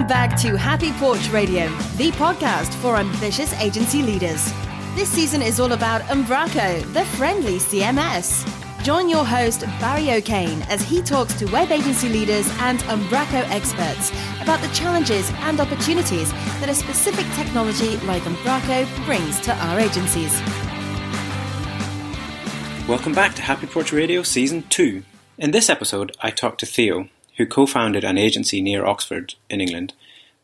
Welcome back to Happy Porch Radio, the podcast for ambitious agency leaders. This season is all about Umbraco, the friendly CMS. Join your host, Barry O'Kane, as he talks to web agency leaders and Umbraco experts about the challenges and opportunities that a specific technology like Umbraco brings to our agencies. Welcome back to Happy Porch Radio Season 2. In this episode, I talk to Theo, who co founded an agency near Oxford in England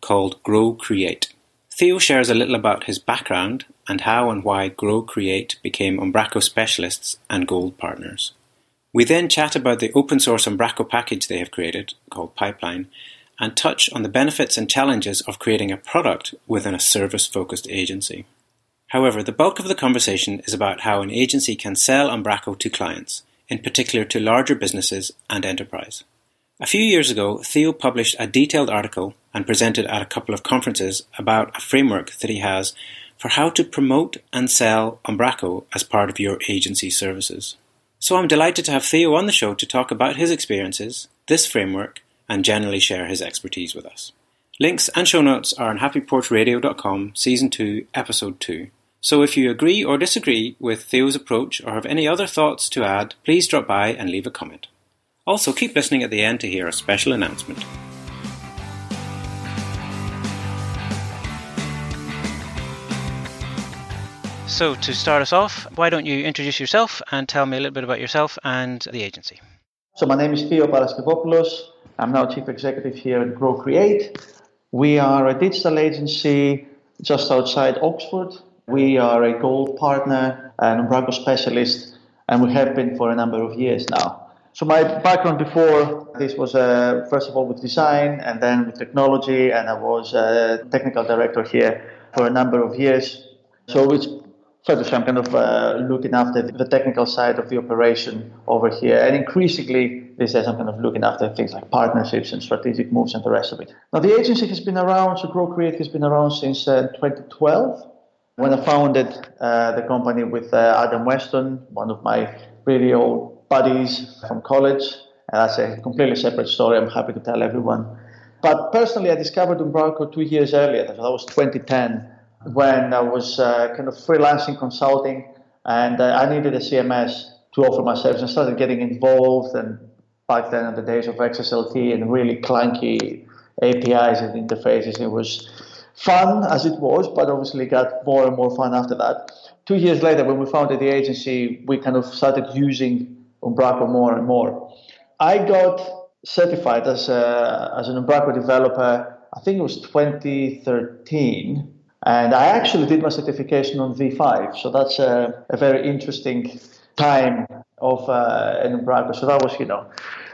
called Grow Create. Theo shares a little about his background and how and why Grow Create became Umbraco specialists and gold partners. We then chat about the open source Umbraco package they have created, called Pipeline, and touch on the benefits and challenges of creating a product within a service focused agency. However, the bulk of the conversation is about how an agency can sell Umbraco to clients, in particular to larger businesses and enterprise. A few years ago, Theo published a detailed article and presented at a couple of conferences about a framework that he has for how to promote and sell Umbraco as part of your agency services. So I'm delighted to have Theo on the show to talk about his experiences, this framework, and generally share his expertise with us. Links and show notes are on happyporchradio.com, Season 2, Episode 2. So if you agree or disagree with Theo's approach or have any other thoughts to add, please drop by and leave a comment. Also, keep listening at the end to hear a special announcement. So, to start us off, why don't you introduce yourself and tell me a little bit about yourself and the agency? So, my name is Theo Paraskevopoulos. I'm now Chief Executive here at Grow Create. We are a digital agency just outside Oxford. We are a gold partner and Umbraco specialist, and we have been for a number of years now. So my background before this was uh, first of all with design and then with technology, and I was a technical director here for a number of years. So it's to say I'm kind of uh, looking after the technical side of the operation over here, and increasingly these days I'm kind of looking after things like partnerships and strategic moves and the rest of it. Now the agency has been around, so Grow Create has been around since uh, 2012 when I founded uh, the company with uh, Adam Weston, one of my really old buddies from college. And that's a completely separate story. I'm happy to tell everyone. But personally, I discovered Umbraco two years earlier. That was 2010 when I was uh, kind of freelancing consulting and uh, I needed a CMS to offer my service and started getting involved. And back then, in the days of XSLT and really clunky APIs and interfaces, it was fun as it was, but obviously got more and more fun after that. Two years later, when we founded the agency, we kind of started using Umbraco more and more. I got certified as, a, as an Umbraco developer, I think it was 2013. And I actually did my certification on V5. So that's a, a very interesting time of uh, an Umbraco. So that was, you know,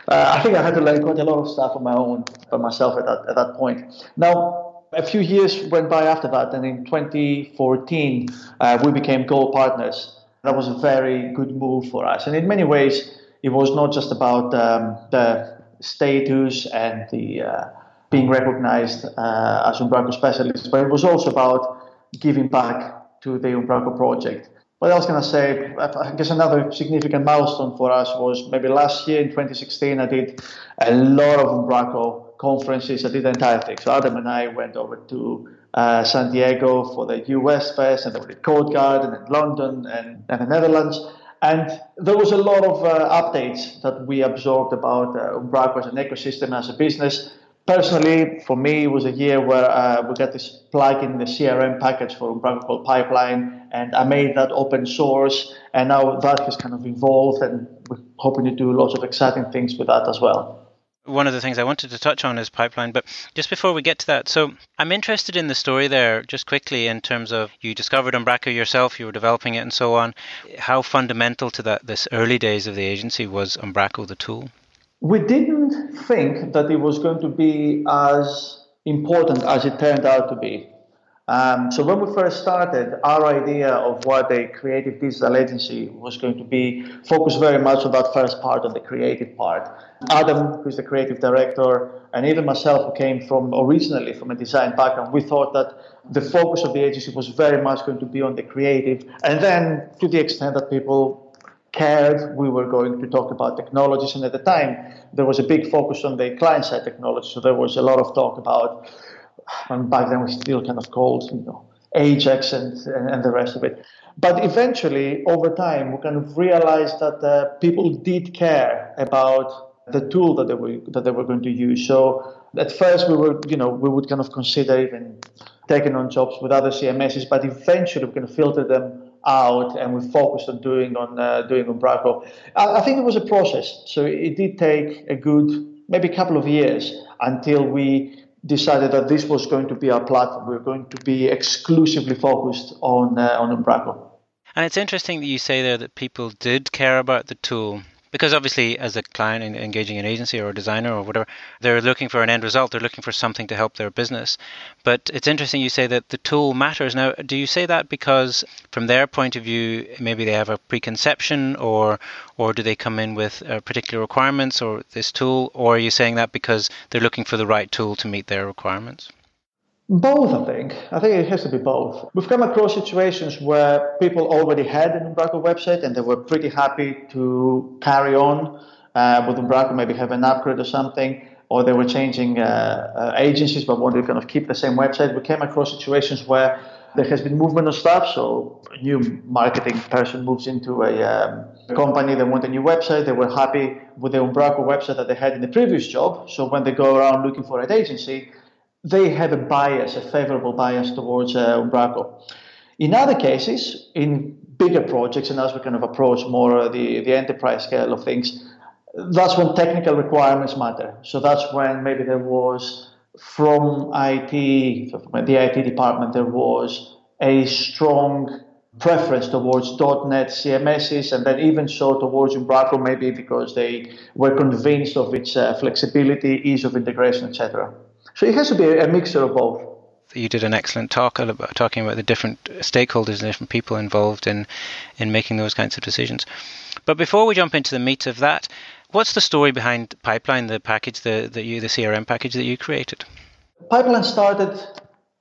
uh, I think I had to learn quite a lot of stuff on my own by myself at that, at that point. Now, a few years went by after that, and in 2014, uh, we became gold partners that was a very good move for us. And in many ways, it was not just about um, the status and the uh, being recognized uh, as Umbraco specialists, but it was also about giving back to the Umbraco project. What I was going to say, I guess another significant milestone for us was maybe last year in 2016, I did a lot of Umbraco conferences. I did the entire thing. So Adam and I went over to uh, San Diego for the US Fest, and then we did Code Garden in London and, and the Netherlands. And there was a lot of uh, updates that we absorbed about uh, Umbraco as an ecosystem, as a business. Personally, for me, it was a year where uh, we got this plug in the CRM package for Umbraco called Pipeline, and I made that open source. And now that has kind of evolved, and we're hoping to do lots of exciting things with that as well one of the things I wanted to touch on is pipeline. But just before we get to that, so I'm interested in the story there, just quickly, in terms of you discovered Umbraco yourself, you were developing it, and so on. How fundamental to that this early days of the agency was Umbraco the tool? We didn't think that it was going to be as important as it turned out to be. Um, so when we first started, our idea of what a creative digital agency was going to be focused very much on that first part, on the creative part. Adam, who's the creative director, and even myself, who came from originally from a design background, we thought that the focus of the agency was very much going to be on the creative, and then to the extent that people cared we were going to talk about technologies. And at the time, there was a big focus on the client side technology. So there was a lot of talk about, and back then we still kind of called, you know, Ajax and, and, and the rest of it. But eventually, over time, we kind of realized that uh, people did care about the tool that they were that they were going to use. So at first, we were, you know, we would kind of consider even taking on jobs with other CMSs, but eventually we kind of filter them out and we focused on doing on uh, doing Umbraco. I, I think it was a process, so it did take a good maybe a couple of years until we decided that this was going to be our platform. We are going to be exclusively focused on uh, on Umbraco. And it's interesting that you say there that people did care about the tool because obviously as a client engaging an agency or a designer or whatever they're looking for an end result they're looking for something to help their business. But it's interesting you say that the tool matters. Now do you say that because from their point of view maybe they have a preconception or or do they come in with uh, particular requirements or this tool or are you saying that because they're looking for the right tool to meet their requirements both, I think. I think it has to be both. We've come across situations where people already had an Umbraco website and they were pretty happy to carry on uh, with Umbraco, maybe have an upgrade or something, or they were changing uh, uh, agencies but wanted to kind of keep the same website. We came across situations where there has been movement of staff, so a new marketing person moves into a um, company, they want a new website, they were happy with the Umbraco website that they had in the previous job, so when they go around looking for an agency, they have a bias, a favorable bias towards uh, Umbraco. In other cases, in bigger projects, and as we kind of approach more the, the enterprise scale of things, that's when technical requirements matter. So that's when maybe there was from IT, from the IT department, there was a strong preference towards .NET CMSs, and then even so towards Umbraco, maybe because they were convinced of its uh, flexibility, ease of integration, etc. So it has to be a mixture of both. You did an excellent talk about talking about the different stakeholders and different people involved in in making those kinds of decisions. But before we jump into the meat of that, what's the story behind Pipeline, the package, the the, you, the CRM package that you created? Pipeline started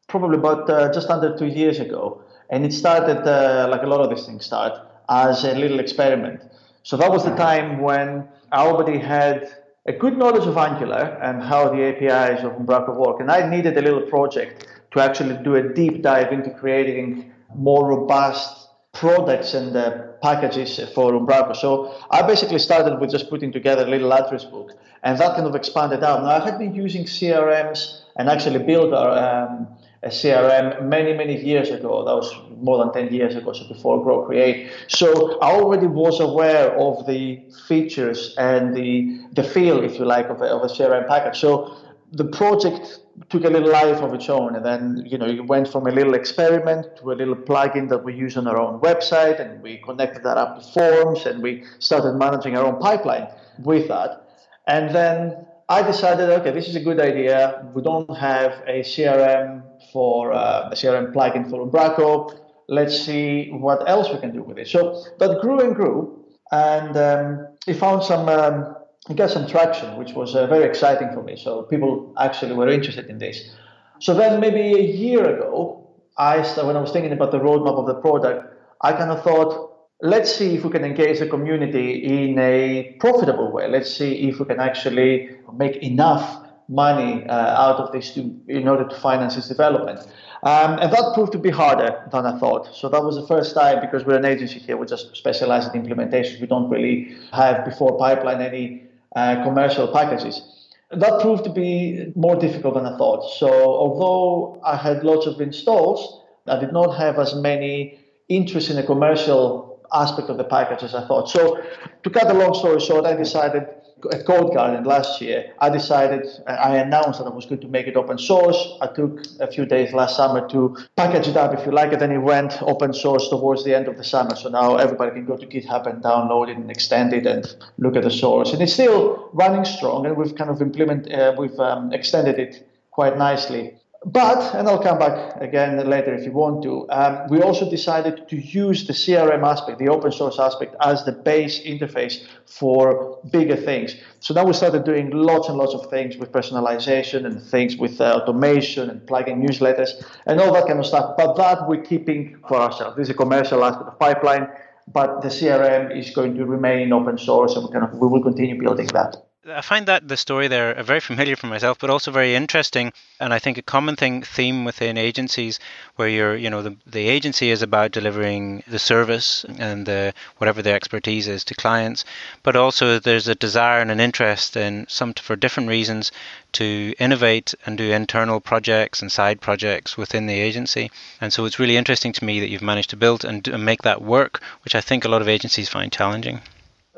probably about uh, just under two years ago, and it started uh, like a lot of these things start as a little experiment. So that was the time when I already had a good knowledge of Angular and how the APIs of Umbraco work. And I needed a little project to actually do a deep dive into creating more robust products and uh, packages for Umbraco. So I basically started with just putting together a little address book, and that kind of expanded out. Now I had been using CRMs and actually built our um, a CRM many, many years ago. That was more than 10 years ago, so before Grow Create. So I already was aware of the features and the, the feel, if you like, of a, of a CRM package. So the project took a little life of its own, and then you know it went from a little experiment to a little plugin that we use on our own website, and we connected that up to forms, and we started managing our own pipeline with that. And then I decided, okay, this is a good idea. We don't have a CRM for uh, a CRM plugin for Umbraco. Let's see what else we can do with it. So that grew and grew, and um, it found some, um, it got some traction, which was uh, very exciting for me. So people actually were interested in this. So then maybe a year ago, I started when I was thinking about the roadmap of the product, I kind of thought, let's see if we can engage the community in a profitable way. Let's see if we can actually make enough money uh, out of this to, in order to finance its development. Um, and that proved to be harder than I thought. So that was the first time because we're an agency here, we just specialize in implementation. We don't really have before pipeline any uh, commercial packages. That proved to be more difficult than I thought. So although I had lots of installs, I did not have as many interest in a commercial aspect of the package as I thought. So, to cut a long story short, I decided at Code Garden last year, I decided, I announced that I was going to make it open source. I took a few days last summer to package it up, if you like, it, and it went open source towards the end of the summer. So now everybody can go to GitHub and download it and extend it and look at the source. And it's still running strong, and we've kind of implemented, uh, we've um, extended it quite nicely. But, and I'll come back again later if you want to, um, we also decided to use the CRM aspect, the open source aspect, as the base interface for bigger things. So now we started doing lots and lots of things with personalization and things with uh, automation and plugging newsletters and all that kind of stuff. But that we're keeping for ourselves. This is a commercial aspect of pipeline. but the CRM is going to remain open source, and we kind of we will continue building that. I find that the story there very familiar for myself, but also very interesting. And I think a common thing theme within agencies where you're, you know, the, the agency is about delivering the service and the, whatever their expertise is to clients, but also there's a desire and an interest in some for different reasons to innovate and do internal projects and side projects within the agency. And so it's really interesting to me that you've managed to build and, and make that work, which I think a lot of agencies find challenging.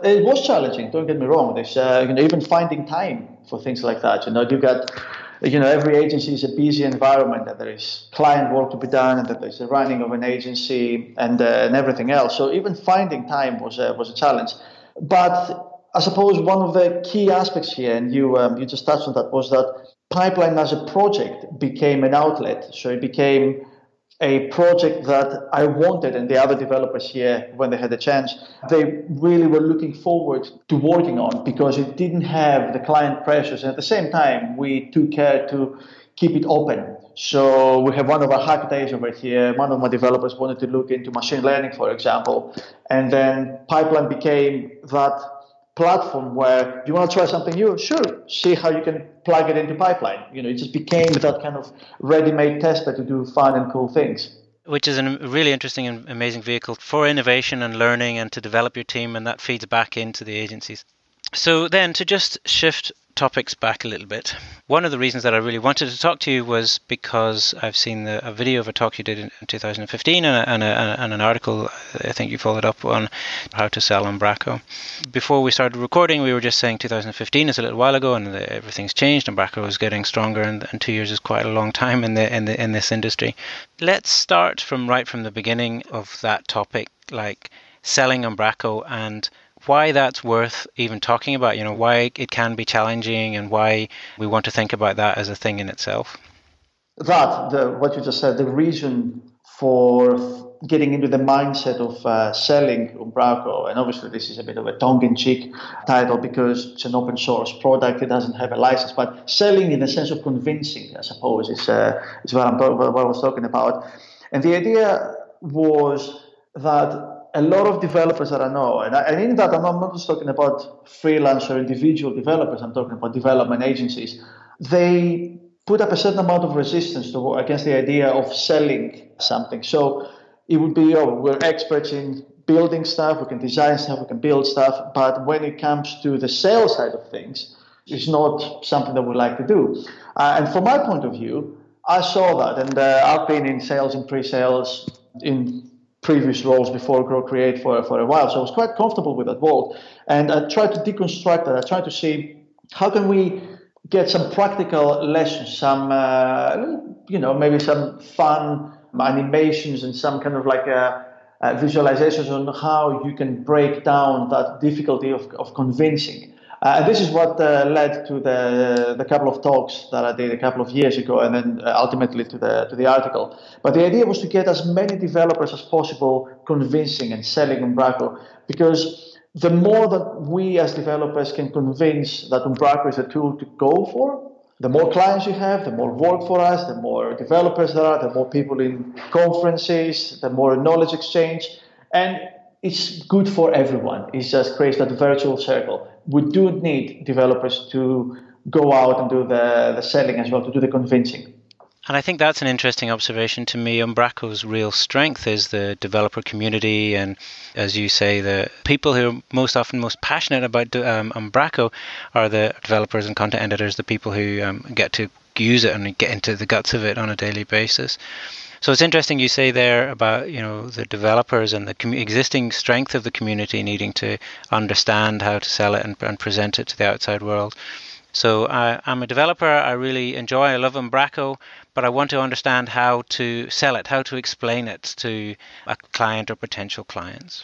It was challenging. Don't get me wrong. There's uh, you know even finding time for things like that. You know, you got you know every agency is a busy environment, and there is client work to be done, and that there's the running of an agency and uh, and everything else. So even finding time was a, was a challenge. But I suppose one of the key aspects here, and you um, you just touched on that, was that pipeline as a project became an outlet. So it became a project that I wanted, and the other developers here, when they had the chance, they really were looking forward to working on because it didn't have the client pressures. And at the same time, we took care to keep it open. So we have one of our hack days over here. One of my developers wanted to look into machine learning, for example, and then Pipeline became that platform where you want to try something new, sure, see how you can plug it into pipeline. You know, it just became that kind of ready-made tester to do fun and cool things. Which is a really interesting and amazing vehicle for innovation and learning and to develop your team, and that feeds back into the agencies. So then to just shift topics back a little bit. One of the reasons that I really wanted to talk to you was because I've seen the, a video of a talk you did in, in 2015 and, a, and, a, and, an article I think you followed up on how to sell Umbraco. Before we started recording, we were just saying 2015 is a little while ago and the, everything's changed. and Umbraco is getting stronger, and, and, two years is quite a long time in the in the in this industry. Let's start from right from the beginning of that topic, like selling Umbraco and why that's worth even talking about, you know, why it can be challenging and why we want to think about that as a thing in itself. That, the, what you just said, the reason for getting into the mindset of uh, selling Umbraco, and obviously this is a bit of a tongue-in-cheek title because it's an open source product, it doesn't have a license, but selling in the sense of convincing, I suppose, is, uh, is what, I'm, what I was talking about. And the idea was that a lot of developers that I know, and, I, and in that I'm not just talking about freelance or individual developers, I'm talking about development agencies, they put up a certain amount of resistance to, against the idea of selling something. So it would be, oh, we're experts in building stuff, we can design stuff, we can build stuff, but when it comes to the sales side of things, it's not something that we like to do. Uh, and from my point of view, I saw that, and uh, I've been in sales and pre-sales in previous roles before Grow Create for, for a while. So I was quite comfortable with that world. And I tried to deconstruct that. I tried to see how can we get some practical lessons, some, uh, you know, maybe some fun animations and some kind of like a, uh, uh, visualizations on how you can break down that difficulty of, of convincing. Uh, and this is what uh, led to the the couple of talks that I did a couple of years ago, and then uh, ultimately to the to the article. But the idea was to get as many developers as possible convincing and selling Umbraco, because the more that we as developers can convince that Umbraco is a tool to go for, the more clients you have, the more work for us, the more developers there are, the more people in conferences, the more knowledge exchange, and it's good for everyone. It just creates that virtual circle we do need developers to go out and do the, the selling as well, to do the convincing. And I think that's an interesting observation to me. Umbraco's real strength is the developer community, and as you say, the people who are most often most passionate about um, Umbraco are the developers and content editors, the people who um, get to use it and get into the guts of it on a daily basis. So it's interesting you say there about you know the developers and the com- existing strength of the community needing to understand how to sell it and, and present it to the outside world. So I, I'm a developer. I really enjoy. I love Umbraco, but I want to understand how to sell it, how to explain it to a client or potential clients.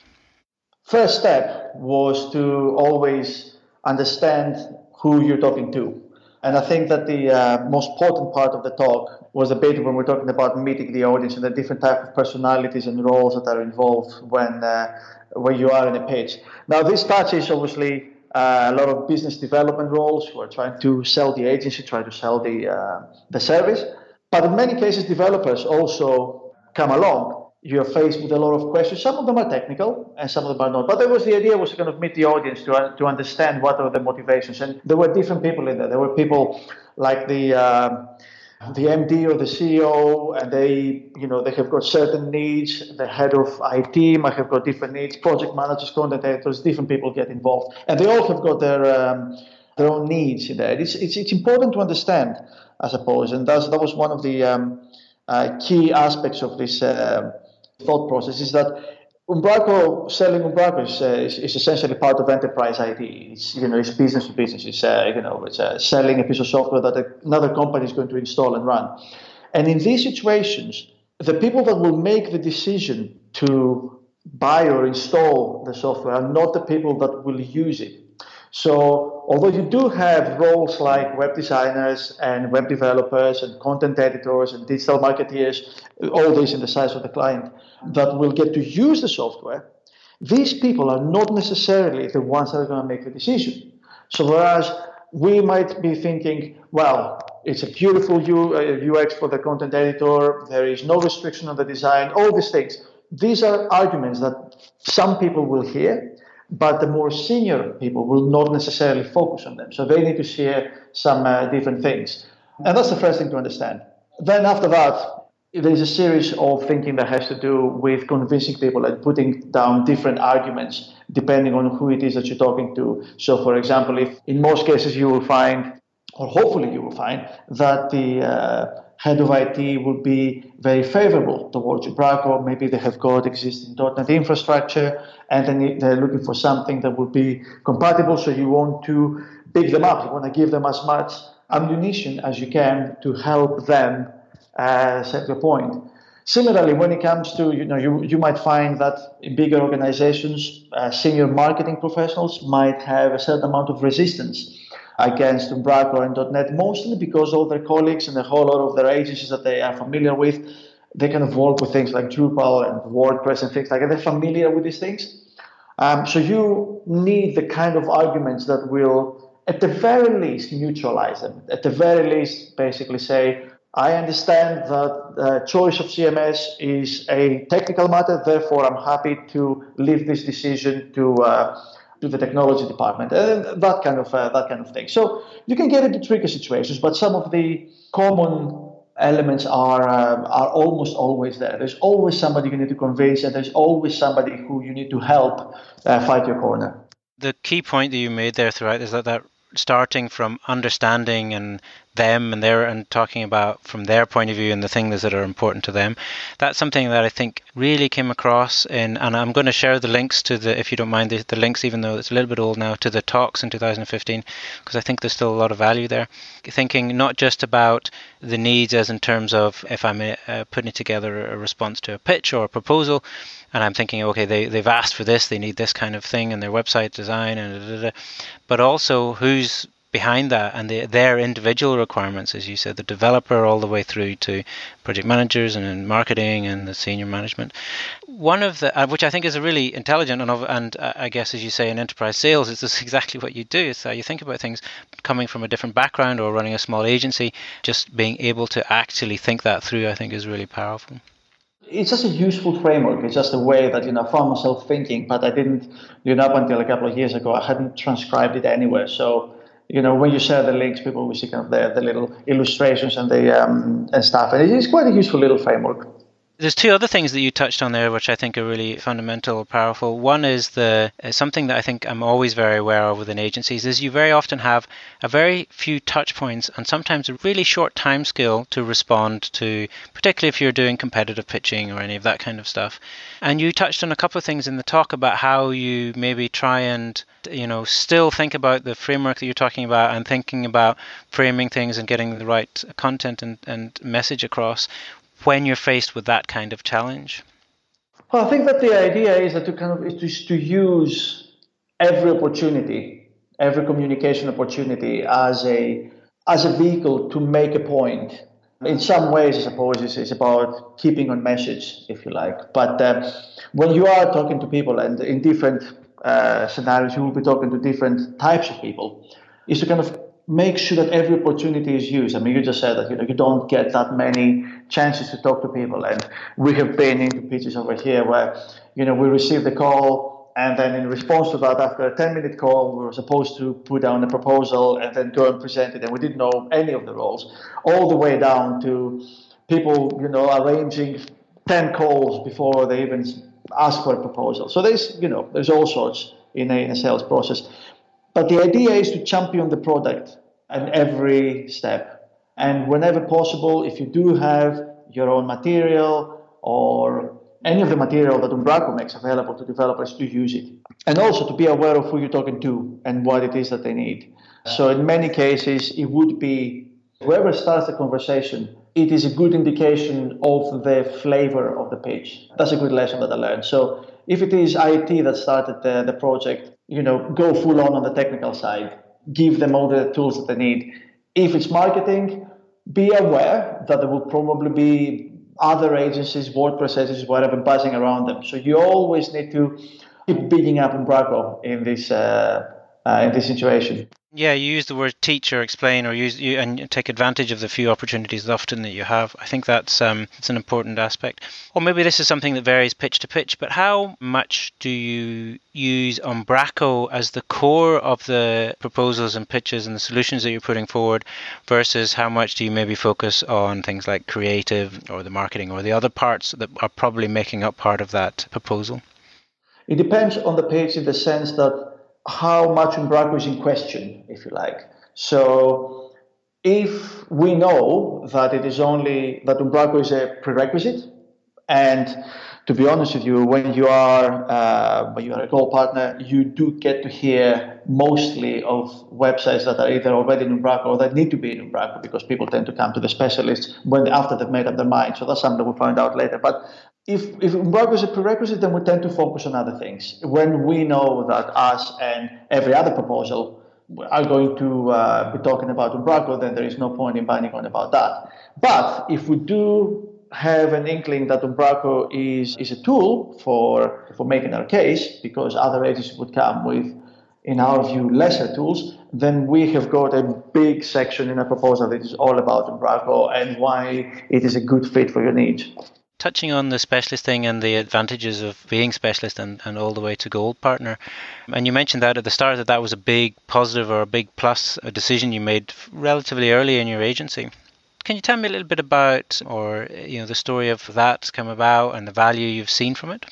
First step was to always understand who you're talking to. And I think that the uh, most important part of the talk was a bit when we're talking about meeting the audience and the different type of personalities and roles that are involved when uh, when you are in a pitch. Now, this touches obviously uh, a lot of business development roles who are trying to sell the agency, try to sell the uh, the service. But in many cases, developers also come along you're faced with a lot of questions. Some of them are technical and some of them are not. But there was the idea was to kind of meet the audience to, to understand what are the motivations. And there were different people in there. There were people like the uh, the MD or the CEO, and they you know they have got certain needs. The head of IT might have got different needs. Project managers, content editors, different people get involved, and they all have got their um, their own needs in there. It's, it's it's important to understand, I suppose, and that's that was one of the um, uh, key aspects of this. Uh, thought process is that Umbraco selling Umbraco is, uh, is, is, essentially part of enterprise IT. It's you know it's business to business. It's uh, you know it's uh, selling a piece of software that another company is going to install and run. And in these situations, the people that will make the decision to buy or install the software are not the people that will use it. So although you do have roles like web designers and web developers and content editors and digital marketeers, all these in the size of the client, that will get to use the software, these people are not necessarily the ones that are going to make the decision. So whereas we might be thinking, well, it's a beautiful UX uh, for the content editor, there is no restriction on the design, all these things. These are arguments that some people will hear but the more senior people will not necessarily focus on them. So they need to share some uh, different things. And that's the first thing to understand. Then after that, there's a series of thinking that has to do with convincing people and putting down different arguments depending on who it is that you're talking to. So, for example, if in most cases you will find, or hopefully you will find, that the uh, head of IT would be very favorable towards Umbraco. Maybe they have got existing .NET infrastructure and then they're looking for something that would be compatible. So you want to pick them up. You want to give them as much ammunition as you can to help them uh, set the point. Similarly, when it comes to, you know, you, you might find that in bigger organizations, uh, senior marketing professionals might have a certain amount of resistance against Umbraco and .NET, mostly because all their colleagues and a whole lot of their agencies that they are familiar with, they kind of work with things like Drupal and WordPress and things like that. They're familiar with these things. Um, so you need the kind of arguments that will, at the very least, neutralize them. At the very least, basically say, I understand that the choice of CMS is a technical matter, therefore I'm happy to leave this decision to uh, to the technology department, and that kind of uh, that kind of thing. So you can get into tricky situations, but some of the common elements are uh, are almost always there. There's always somebody you need to convince, and there's always somebody who you need to help uh, fight your corner. The key point that you made there throughout is that that starting from understanding and them and their and talking about from their point of view and the things that are important to them. That's something that I think really came across in and I'm going to share the links to the if you don't mind the, the links even though it's a little bit old now to the talks in 2015 because I think there's still a lot of value there. Thinking not just about the needs as in terms of if I'm uh, putting together a response to a pitch or a proposal and I'm thinking, okay, they, they've asked for this, they need this kind of thing in their website design, and da, da, da. but also who's behind that and the, their individual requirements, as you said, the developer all the way through to project managers and marketing and the senior management. One of the, uh, which I think is a really intelligent and, and uh, I guess, as you say, in enterprise sales, it's exactly what you do. How you think about things coming from a different background or running a small agency, just being able to actually think that through, I think is really powerful it's just a useful framework. It's just a way that you know I found myself thinking, but I didn't, you know, up until a couple of years ago, I hadn't transcribed it anywhere. So, you know, when you share the links, people will see kind of the, the little illustrations and the um, and stuff, and it's quite a useful little framework. There's two other things that you touched on there, which I think are really fundamental, powerful. One is the uh, something that I think I'm always very aware of within agencies is you very often have a very few touch points and sometimes a really short time scale to respond to, particularly if you're doing competitive pitching or any of that kind of stuff. And you touched on a couple of things in the talk about how you maybe try and you know still think about the framework that you're talking about and thinking about framing things and getting the right content and, and message across when you're faced with that kind of challenge? Well, I think that the idea is that to kind of is to use every opportunity, every communication opportunity as a as a vehicle to make a point. In some ways, I suppose it's, it's about keeping on message, if you like. But uh, when you are talking to people, and in different uh, scenarios, you will be talking to different types of people, is to kind of make sure that every opportunity is used. I mean, you just said that you know you don't get that many chances to talk to people, and we have been into pitches over here where you know we receive the call, and then in response to that, after a 10-minute call, we were supposed to put down a proposal and then go and present it, and we didn't know any of the roles, all the way down to people you know arranging 10 calls before they even ask for a proposal. So there's you know there's all sorts in a, in a sales process. But the idea is to champion the product at every step. And whenever possible, if you do have your own material or any of the material that Umbraco makes available to developers to use it. And also to be aware of who you're talking to and what it is that they need. So in many cases, it would be whoever starts the conversation, it is a good indication of the flavor of the pitch. That's a good lesson that I learned. So if it is IT that started the, the project, you know, go full on on the technical side, give them all the tools that they need. If it's marketing, be aware that there will probably be other agencies, WordPress agencies, whatever, buzzing around them. So you always need to keep bigging up Umbraco in this uh, uh, in this situation. Yeah, you use the word teach or explain, or use you and take advantage of the few opportunities often that you have. I think that's um, it's an important aspect. Or maybe this is something that varies pitch to pitch. But how much do you use Umbraco as the core of the proposals and pitches and the solutions that you're putting forward, versus how much do you maybe focus on things like creative or the marketing or the other parts that are probably making up part of that proposal? It depends on the pitch in the sense that how much Umbraco is in question, if you like. So if we know that it is only that Umbraco is a prerequisite, and to be honest with you, when you are uh, when you are a gold partner, you do get to hear mostly of websites that are either already in Umbraco or that need to be in Umbraco because people tend to come to the specialists when after they've made up their mind. So that's something we'll find out later. But if, if Umbraco is a prerequisite, then we tend to focus on other things. When we know that us and every other proposal are going to uh, be talking about Umbraco, then there is no point in binding on about that. But if we do have an inkling that Umbraco is, is a tool for, for making our case, because other agencies would come with, in our view, lesser tools, then we have got a big section in our proposal that is all about Umbraco and why it is a good fit for your needs touching on the specialist thing and the advantages of being specialist and, and all the way to gold partner and you mentioned that at the start that that was a big positive or a big plus a decision you made relatively early in your agency can you tell me a little bit about or you know the story of that come about and the value you've seen from it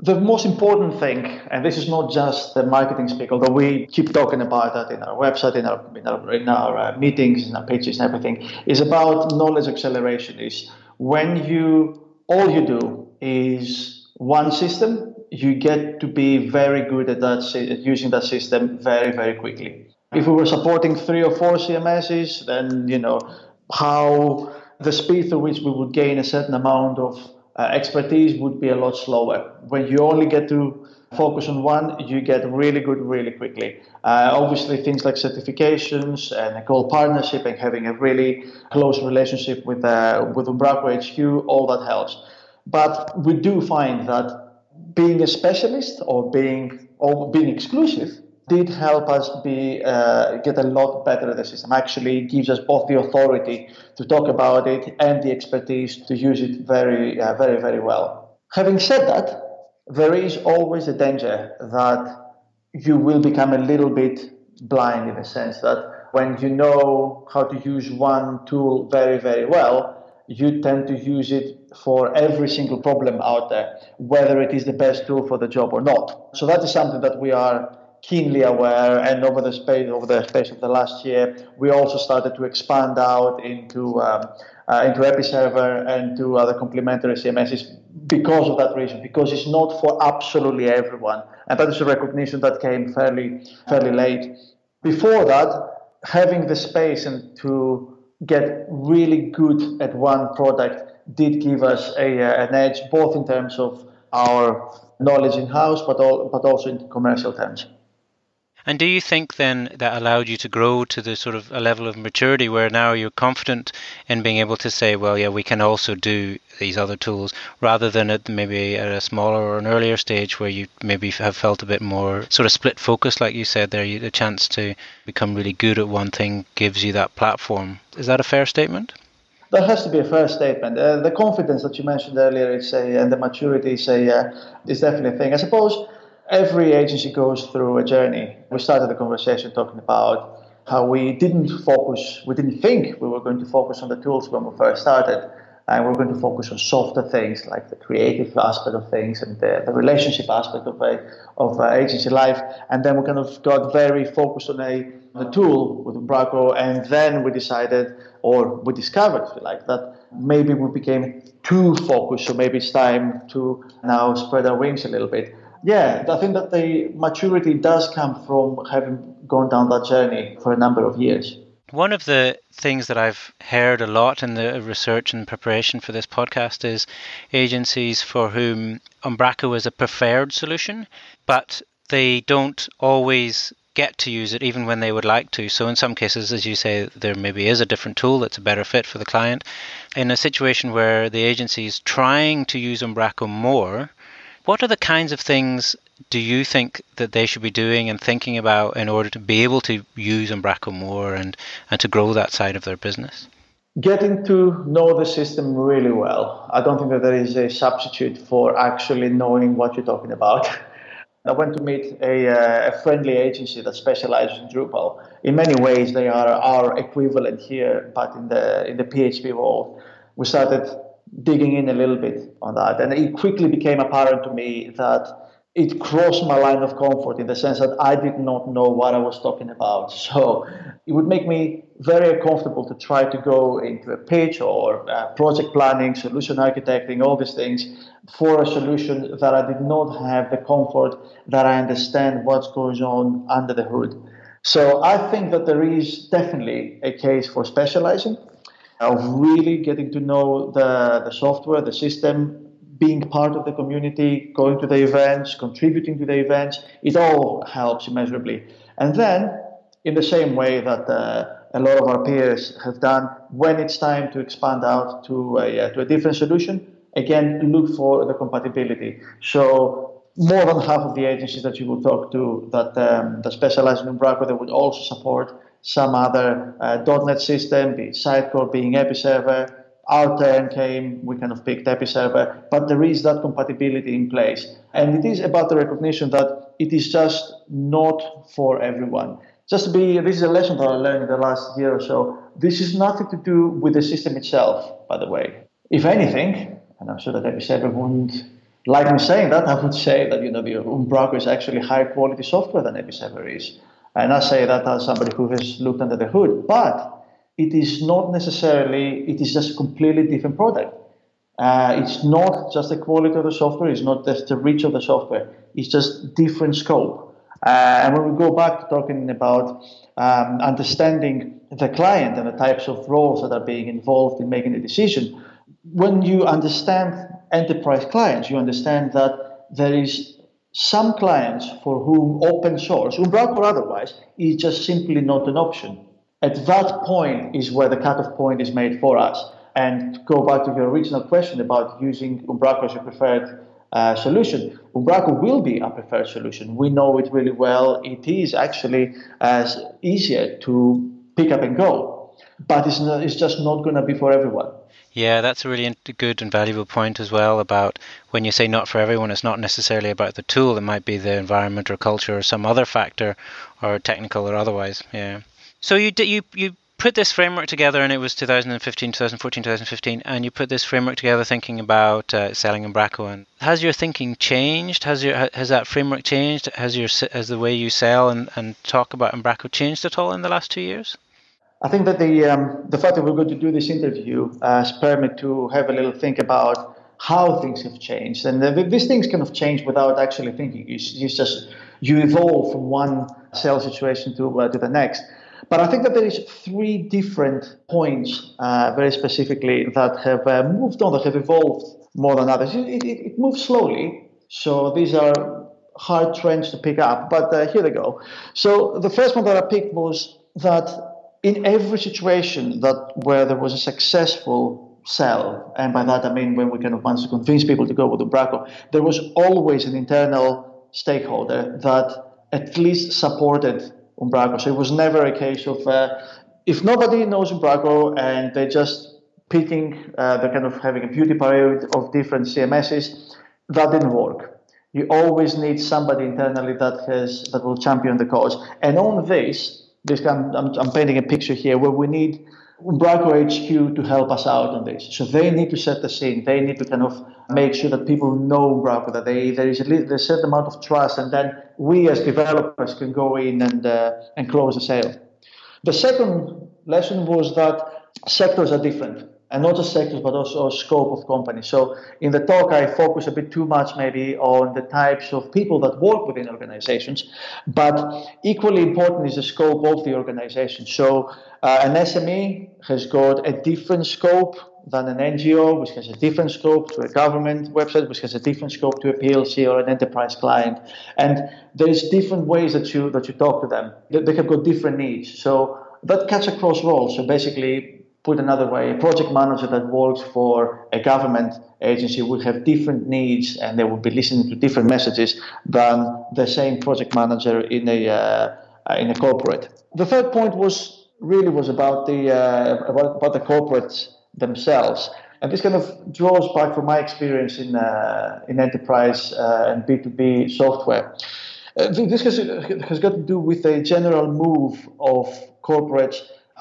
the most important thing, and this is not just the marketing speak, although we keep talking about that in our website, in our in our, in our uh, meetings, in our pitches, and everything, is about knowledge acceleration. Is when you all you do is one system, you get to be very good at that at using that system very very quickly. If we were supporting three or four CMSs, then you know how the speed through which we would gain a certain amount of uh, expertise would be a lot slower. When you only get to focus on one, you get really good really quickly. Uh, obviously, things like certifications and a gold partnership and having a really close relationship with uh, with Umbraco HQ, all that helps. But we do find that being a specialist or being or being exclusive did help us be uh, get a lot better at the system. Actually, gives us both the authority to talk about it and the expertise to use it very, uh, very, very well. Having said that, there is always a danger that you will become a little bit blind in the sense that when you know how to use one tool very, very well, you tend to use it for every single problem out there, whether it is the best tool for the job or not. So that is something that we are keenly aware and over the space over the space of the last year we also started to expand out into um, uh, into episerver and to other complementary cms's because of that reason because it's not for absolutely everyone. And that is a recognition that came fairly fairly late. Before that having the space and to get really good at one product did give us a, uh, an edge both in terms of our knowledge in house but, all, but also in commercial terms And do you think then that allowed you to grow to the sort of a level of maturity where now you're confident in being able to say, well, yeah, we can also do these other tools, rather than at maybe at a smaller or an earlier stage where you maybe have felt a bit more sort of split focus, like you said there, you, the chance to become really good at one thing gives you that platform. Is that a fair statement? That has to be a fair statement. Uh, the confidence that you mentioned earlier is a, and the maturity is, a, uh, is definitely a thing. I suppose every agency goes through a journey. We started the conversation talking about how we didn't focus, we didn't think we were going to focus on the tools when we first started. And we're going to focus on softer things like the creative aspect of things and the, the relationship aspect of a, of a agency life. And then we kind of got very focused on a the tool with Umbraco, and then we decided, or we discovered, if we like that maybe we became too focused. So maybe it's time to now spread our wings a little bit yeah, I think that the maturity does come from having gone down that journey for a number of years. One of the things that I've heard a lot in the research and preparation for this podcast is agencies for whom Umbraco is a preferred solution, but they don't always get to use it even when they would like to. So in some cases, as you say, there maybe is a different tool that's a better fit for the client. In a situation where the agency is trying to use Umbraco more, what are the kinds of things do you think that they should be doing and thinking about in order to be able to use Umbraco more and, and to grow that side of their business? Getting to know the system really well. I don't think that there is a substitute for actually knowing what you're talking about. I went to meet a, uh, a, friendly agency that specializes in Drupal. In many ways, they are our equivalent here, but in the in the PHP world. We started digging in a little bit on that. And it quickly became apparent to me that it crossed my line of comfort in the sense that I did not know what I was talking about. So it would make me very uncomfortable to try to go into a pitch or uh, project planning, solution architecting, all these things for a solution that I did not have the comfort that I understand what's going on under the hood. So I think that there is definitely a case for specializing of really getting to know the, the software, the system, being part of the community, going to the events, contributing to the events, it all helps immeasurably. And then, in the same way that uh, a lot of our peers have done, when it's time to expand out to a, uh, to a different solution, again, look for the compatibility. So more than half of the agencies that you will talk to that, um, that specialize in Umbraco, they would also support some other uh, .NET system, the Sitecore being Episerver. Our turn came, we kind of picked Episerver, but there is that compatibility in place. And it is about the recognition that it is just not for everyone. Just to be, this is a lesson that I learned in the last year or so. This is nothing to do with the system itself, by the way. If anything, and I'm sure that Episerver wouldn't like me saying that, I would say that you know the Umbraco is actually higher quality software than Episerver is. And I say that as somebody who has looked under the hood, but it is not necessarily, it is just a completely different product. Uh, it's not just the quality of the software, it's not just the reach of the software, it's just different scope. Uh, and when we go back to talking about um, understanding the client and the types of roles that are being involved in making the decision, when you understand enterprise clients, you understand that there is some clients for whom open source, Umbraco or otherwise, is just simply not an option. At that point is where the cutoff point is made for us. And to go back to your original question about using Umbraco as a preferred uh, solution, Umbraco will be a preferred solution. We know it really well. It is actually as easier to pick up and go, but it's, not, it's just not going to be for everyone. Yeah, that's a really good and valuable point as well about when you say not for everyone, it's not necessarily about the tool. It might be the environment or culture or some other factor or technical or otherwise. Yeah. So you you you put this framework together and it was 2015 2014 2015 and you put this framework together thinking about uh, selling Umbraco and has your thinking changed has your has that framework changed has your has the way you sell and, and talk about Umbraco changed at all in the last two years I think that the um, the fact that we're going to do this interview uh, spurred me to have a little think about how things have changed, and uh, these things kind of change without actually thinking. It's, it's, just you evolve from one sales situation to uh, to the next. But I think that there is three different points, uh, very specifically, that have uh, moved on, that have evolved more than others. It, it, it moves slowly, so these are hard trends to pick up, but here they go. So the first one that I picked was that in every situation that where there was a successful sell, and by that I mean when we kind of managed to convince people to go with Umbraco, there was always an internal stakeholder that at least supported Umbraco. So it was never a case of uh, if nobody knows Umbraco and they're just picking, uh, they're kind of having a beauty parade of different CMSs, that didn't work. You always need somebody internally that has that will champion the cause. And on this, this I'm, I'm, I'm painting a picture here where we need Umbraco HQ to help us out on this. So they need to set the scene. They need to kind of make sure that people know Umbraco, that they, there is a, a certain amount of trust, and then we as developers can go in and, uh, and close the sale. The second lesson was that sectors are different and not just sectors, but also scope of companies. So in the talk, I focus a bit too much maybe on the types of people that work within organizations, but equally important is the scope of the organization. So uh, an SME has got a different scope than an NGO, which has a different scope to a government website, which has a different scope to a PLC or an enterprise client. And there's different ways that you that you talk to them. They, they have got different needs. So that cuts across roles. So basically, put another way, a project manager that works for a government agency would have different needs and they would be listening to different messages than the same project manager in a uh, in a corporate. The third point was really was about the uh, about, about the corporates themselves. And this kind of draws back from my experience in uh, in enterprise uh, and B two B software. Uh, this has, has got to do with a general move of corporates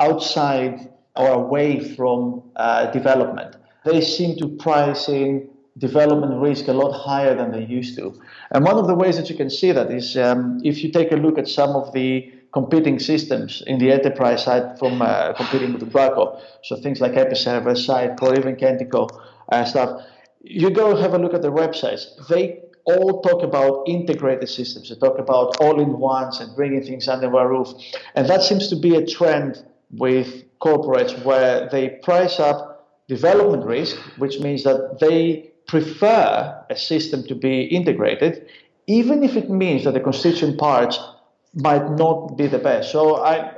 outside or away from uh, development. They seem to price in development risk a lot higher than they used to. And one of the ways that you can see that is um, if you take a look at some of the competing systems in the enterprise side from uh, competing with Umbraco, so things like Episerver, Sitecore, even Kentico uh, stuff, you go have a look at their websites. They all talk about integrated systems. They talk about all-in-ones and bringing things under one roof. And that seems to be a trend with corporates where they price up development risk, which means that they prefer a system to be integrated, even if it means that the constituent parts might not be the best. So I,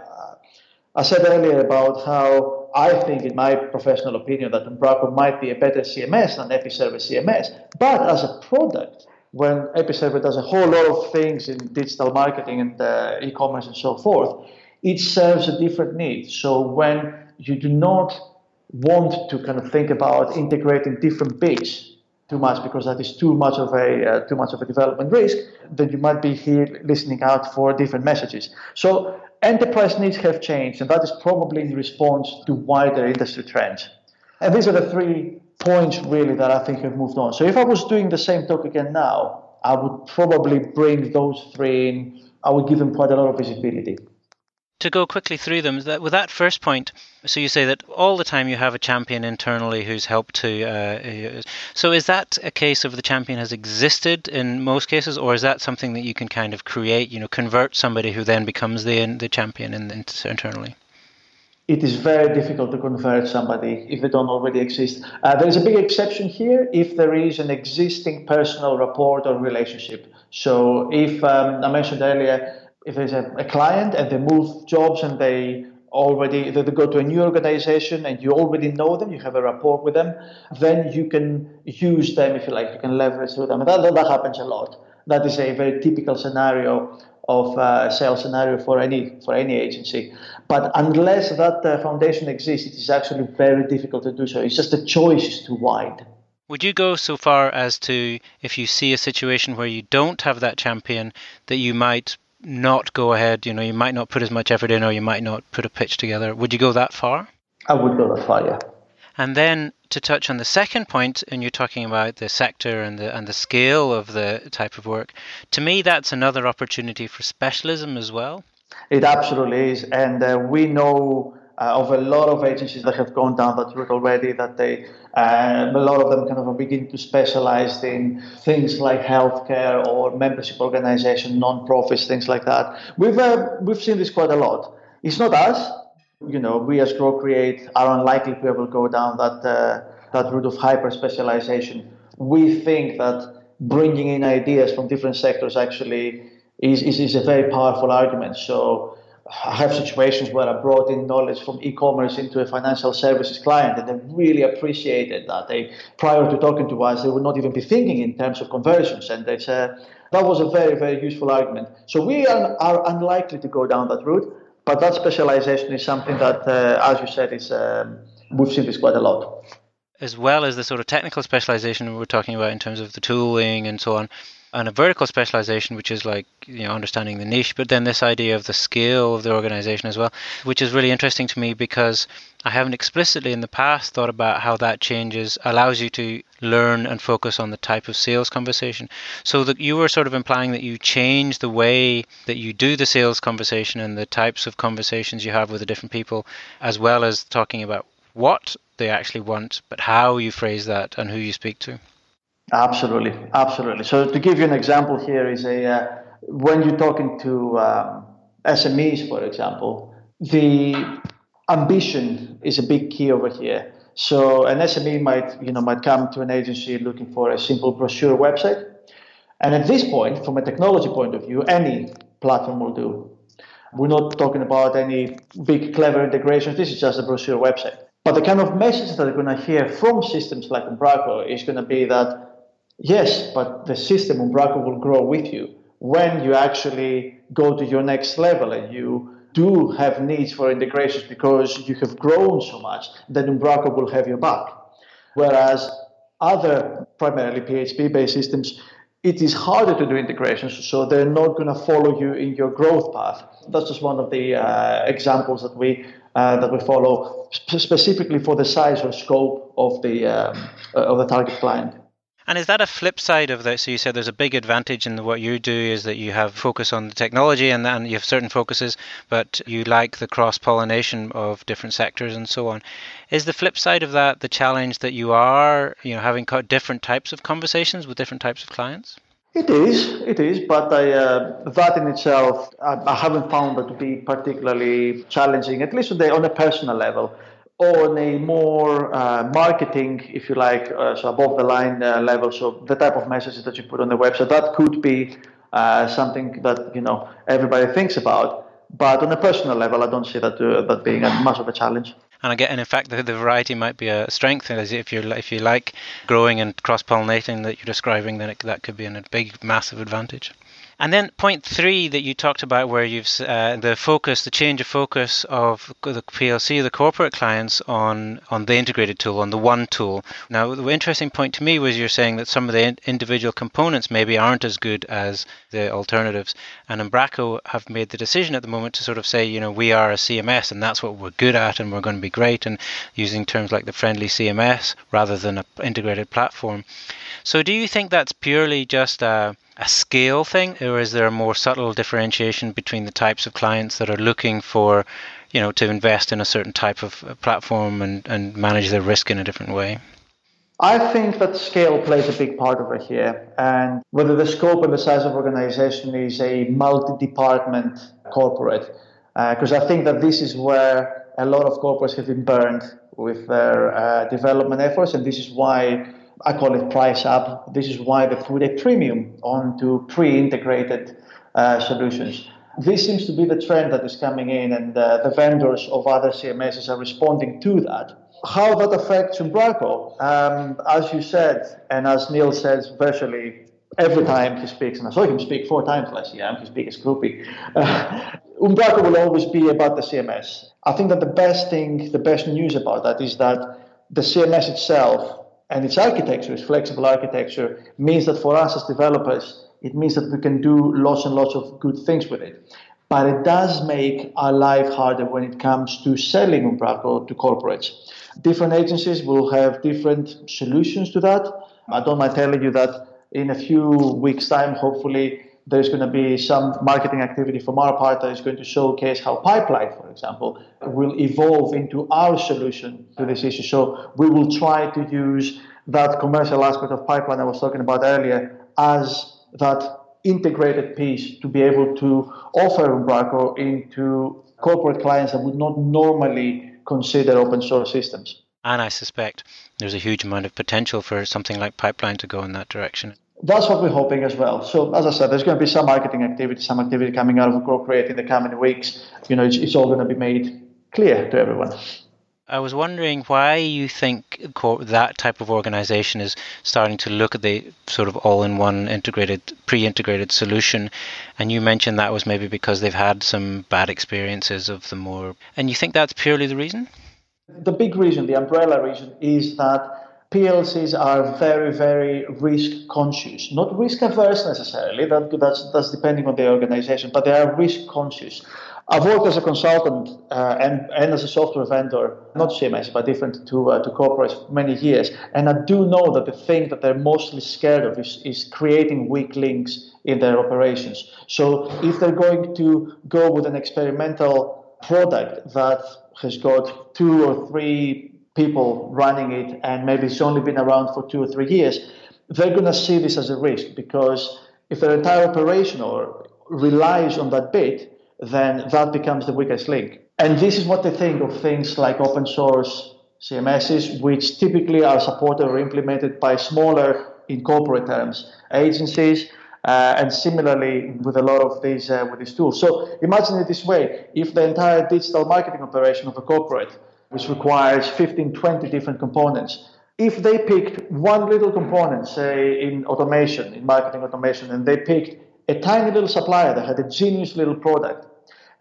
I said earlier about how I think, in my professional opinion, that Umbraco might be a better CMS than Episerver CMS. But as a product, when Episerver does a whole lot of things in digital marketing and uh, e-commerce and so forth, it serves a different need. So when you do not want to kind of think about integrating different bits too much because that is too much of a uh, too much of a development risk, then you might be here listening out for different messages. So enterprise needs have changed, and that is probably in response to wider industry trends. And these are the three points really that I think have moved on. So if I was doing the same talk again now, I would probably bring those three in. I would give them quite a lot of visibility to go quickly through them, that with that first point, so you say that all the time you have a champion internally who's helped to. Uh, so is that a case of the champion has existed in most cases, or is that something that you can kind of create? You know, convert somebody who then becomes the the champion in, in, internally. It is very difficult to convert somebody if they don't already exist. Uh, there is a big exception here if there is an existing personal rapport or relationship. So, if um, I mentioned earlier, if there's a, a client and they move jobs and they already they go to a new organization and you already know them, you have a rapport with them, then you can use them if you like, you can leverage through them. And that, that happens a lot. That is a very typical scenario of uh, sales scenario for any for any agency. But unless that uh, foundation exists, it is actually very difficult to do so. It's just the choice is too wide. Would you go so far as to, if you see a situation where you don't have that champion, that you might not go ahead? You know, you might not put as much effort in, or you might not put a pitch together. Would you go that far? I would go that far, yeah. And then to touch on the second point, and you're talking about the sector and the and the scale of the type of work. To me, that's another opportunity for specialism as well. It absolutely is, and uh, we know of a lot of agencies that have gone down that route already. That they, uh, a lot of them kind of begin to specialize in things like healthcare or membership organization, non-profits, things like that. We've uh, we've seen this quite a lot. It's not us, you know. We as Grow Create are unlikely to ever go down that uh, that route of hyper specialization. We think that bringing in ideas from different sectors actually is, is, is a very powerful argument. So I have situations where I brought in knowledge from e-commerce into a financial services client, and they really appreciated that. They, prior to talking to us, they would not even be thinking in terms of conversions, and it's a, that was a very, very useful argument. So we are, are unlikely to go down that route, but that specialization is something that, uh, as you said, is um, we've seen this quite a lot. As well as the sort of technical specialization we were talking about in terms of the tooling and so on, and a vertical specialization, which is like you know understanding the niche, but then this idea of the scale of the organization as well, which is really interesting to me because I haven't explicitly in the past thought about how that changes allows you to learn and focus on the type of sales conversation. So that you were sort of implying that you change the way that you do the sales conversation and the types of conversations you have with the different people, as well as talking about what they actually want, but how you phrase that and who you speak to. Absolutely, absolutely. So to give you an example here is a uh, when you're talking to um, SMEs, for example, the ambition is a big key over here. So an SME might you know might come to an agency looking for a simple brochure website, and at this point, from a technology point of view, any platform will do. We're not talking about any big clever integrations. This is just a brochure website. But the kind of message that they're going to hear from systems like Umbraco is going to be that Yes, but the system Umbraco will grow with you. When you actually go to your next level and you do have needs for integrations because you have grown so much, then Umbraco will have your back. Whereas other primarily PHP based systems, it is harder to do integrations, so they're not going to follow you in your growth path. That's just one of the uh, examples that we uh, that we follow sp- specifically for the size or scope of the um, of the target client. And is that a flip side of that? So you said there's a big advantage in what you do is that you have focus on the technology and then you have certain focuses, but you like the cross pollination of different sectors and so on. Is the flip side of that the challenge that you are, you know, having different types of conversations with different types of clients? It is, it is, but I, uh, that in itself, I, I, haven't found that to be particularly challenging, at least on, the, on a personal level on a more uh, marketing, if you like, uh, so above the line uh, level. So the type of messages that you put on the website that could be uh, something that you know everybody thinks about. But on a personal level, I don't see that uh, that being a, much of a challenge. And again, and in fact, the, the variety might be a strength. As if you if you like growing and cross pollinating that you're describing, then it, that could be a big, massive advantage. And then point three that you talked about, where you've uh, the focus, the change of focus of the PLC, the corporate clients on on the integrated tool, on the one tool. Now, the interesting point to me was you're saying that some of the individual components maybe aren't as good as the alternatives, and Umbraco have made the decision at the moment to sort of say, you know, we are a CMS, and that's what we're good at, and we're going to be great, and using terms like the friendly CMS rather than an integrated platform. So, do you think that's purely just a a scale thing, or is there a more subtle differentiation between the types of clients that are looking for, you know, to invest in a certain type of uh, platform and, and manage their risk in a different way? I think that scale plays a big part over here, and whether the scope and the size of organization is a multi-department corporate, because uh, I think that this is where a lot of corporates have been burned with their uh, development efforts, and this is why I call it price up. This is why they put a premium onto pre-integrated uh, solutions. This seems to be the trend that is coming in, and uh, the vendors of other CMSs are responding to that. How that affects Umbraco, um, as you said, and as Niels says virtually every time he speaks, and I saw him speak four times last year, I'm his biggest groupie. Uh, Umbraco will always be about the CMS. I think that the best thing, the best news about that is that the CMS itself and its architecture, its flexible architecture, means that for us as developers, it means that we can do lots and lots of good things with it. But it does make our life harder when it comes to selling Umbraco to corporates. Different agencies will have different solutions to that. I don't mind telling you that in a few weeks' time, hopefully, there's going to be some marketing activity from our part that is going to showcase how pipeline, for example, will evolve into our solution to this issue. So we will try to use that commercial aspect of pipeline I was talking about earlier as that integrated piece to be able to offer Umbraco into corporate clients that would not normally consider open source systems. And I suspect there's a huge amount of potential for something like Pipeline to go in that direction. That's what we're hoping as well. So, as I said, there's going to be some marketing activity, some activity coming out of Grow Create in the coming weeks. You know, it's, it's all going to be made clear to everyone. I was wondering why you think that type of organization is starting to look at the sort of all-in-one integrated, pre-integrated solution, and you mentioned that was maybe because they've had some bad experiences of the more, and you think that's purely the reason? The big reason, the umbrella reason, is that PLCs are very, very risk conscious. Not risk averse necessarily, that, that's, that's depending on the organization, but they are risk conscious. I've worked as a consultant uh, and, and as a software vendor, not CMS, but different to, uh, to corporates for many years. And I do know that the thing that they're mostly scared of is, is creating weak links in their operations. So if they're going to go with an experimental product that has got two or three people running it and maybe it's only been around for two or three years, they're going to see this as a risk because if their entire operation or relies on that bit, then that becomes the weakest link. And this is what they think of things like open source CMSs, which typically are supported or implemented by smaller, in corporate terms, agencies. Uh, and similarly with a lot of these uh, with these tools. So imagine it this way: if the entire digital marketing operation of a corporate, which requires 15, 20 different components, if they picked one little component, say in automation, in marketing automation, and they picked a tiny little supplier that had a genius little product,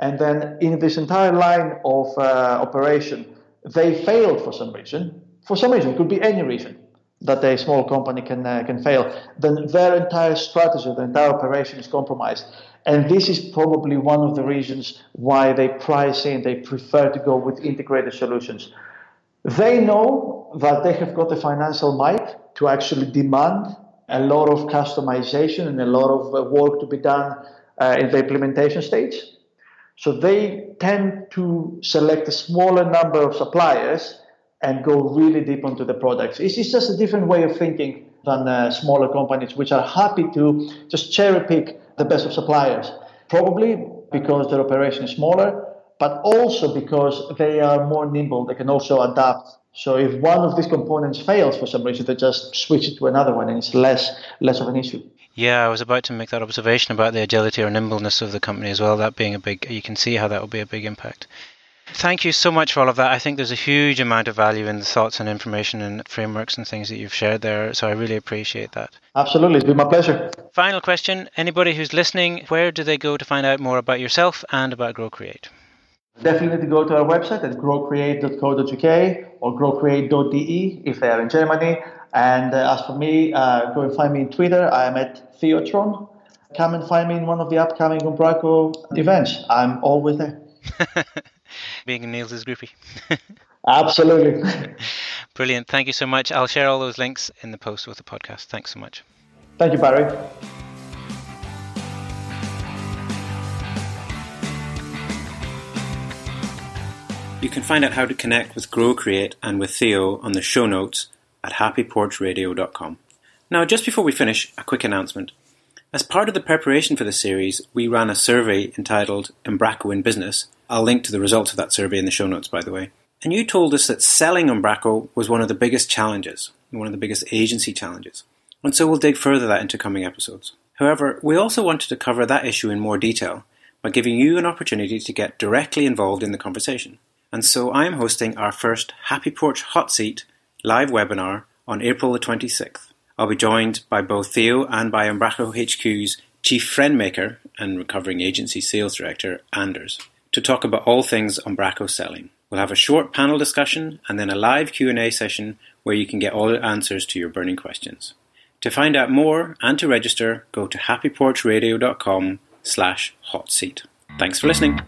and then in this entire line of uh, operation, they failed for some reason. For some reason, it could be any reason that a small company can uh, can fail. Then their entire strategy, their entire operation is compromised. And this is probably one of the reasons why they price in, they prefer to go with integrated solutions. They know that they have got the financial might to actually demand a lot of customization and a lot of uh, work to be done uh, in the implementation stage. So they tend to select a smaller number of suppliers and go really deep into the products. It's, just a different way of thinking than uh, smaller companies, which are happy to just cherry pick the best of suppliers. Probably because their operation is smaller, but also because they are more nimble. They can also adapt. So if one of these components fails for some reason, they just switch it to another one, and it's less less of an issue. Yeah, I was about to make that observation about the agility or nimbleness of the company as well. That being a big, you can see how that will be a big impact. Thank you so much for all of that. I think there's a huge amount of value in the thoughts and information and frameworks and things that you've shared there. So I really appreciate that. Absolutely. It's been my pleasure. Final question Anybody who's listening, where do they go to find out more about yourself and about Grow Create? Definitely go to our website at growcreate.co.uk or growcreate.de if they are in Germany. And uh, as for me, uh, go and find me on Twitter. I am at Theotron. Come and find me in one of the upcoming Umbraco events. I'm always there. Being Niels' groupie. Absolutely. Brilliant. Thank you so much. I'll share all those links in the post with the podcast. Thanks so much. Thank you, Barry. You can find out how to connect with Grow Create and with Theo on the show notes at happyporchradio.com. Now, just before we finish, a quick announcement. As part of the preparation for the series, we ran a survey entitled Umbraco in Business. I'll link to the results of that survey in the show notes, by the way. And you told us that selling Umbraco was one of the biggest challenges, one of the biggest agency challenges. And so we'll dig further that into coming episodes. However, we also wanted to cover that issue in more detail by giving you an opportunity to get directly involved in the conversation. And so I am hosting our first Happy Porch Hot Seat live webinar on April the 26th. I'll be joined by both Theo and by Umbraco HQ's Chief Friendmaker and recovering agency sales director, Anders, to talk about all things Umbraco selling. We'll have a short panel discussion and then a live Q&A session where you can get all the answers to your burning questions. To find out more and to register, go to happyporchradio.com slash hotseat. Thanks for listening.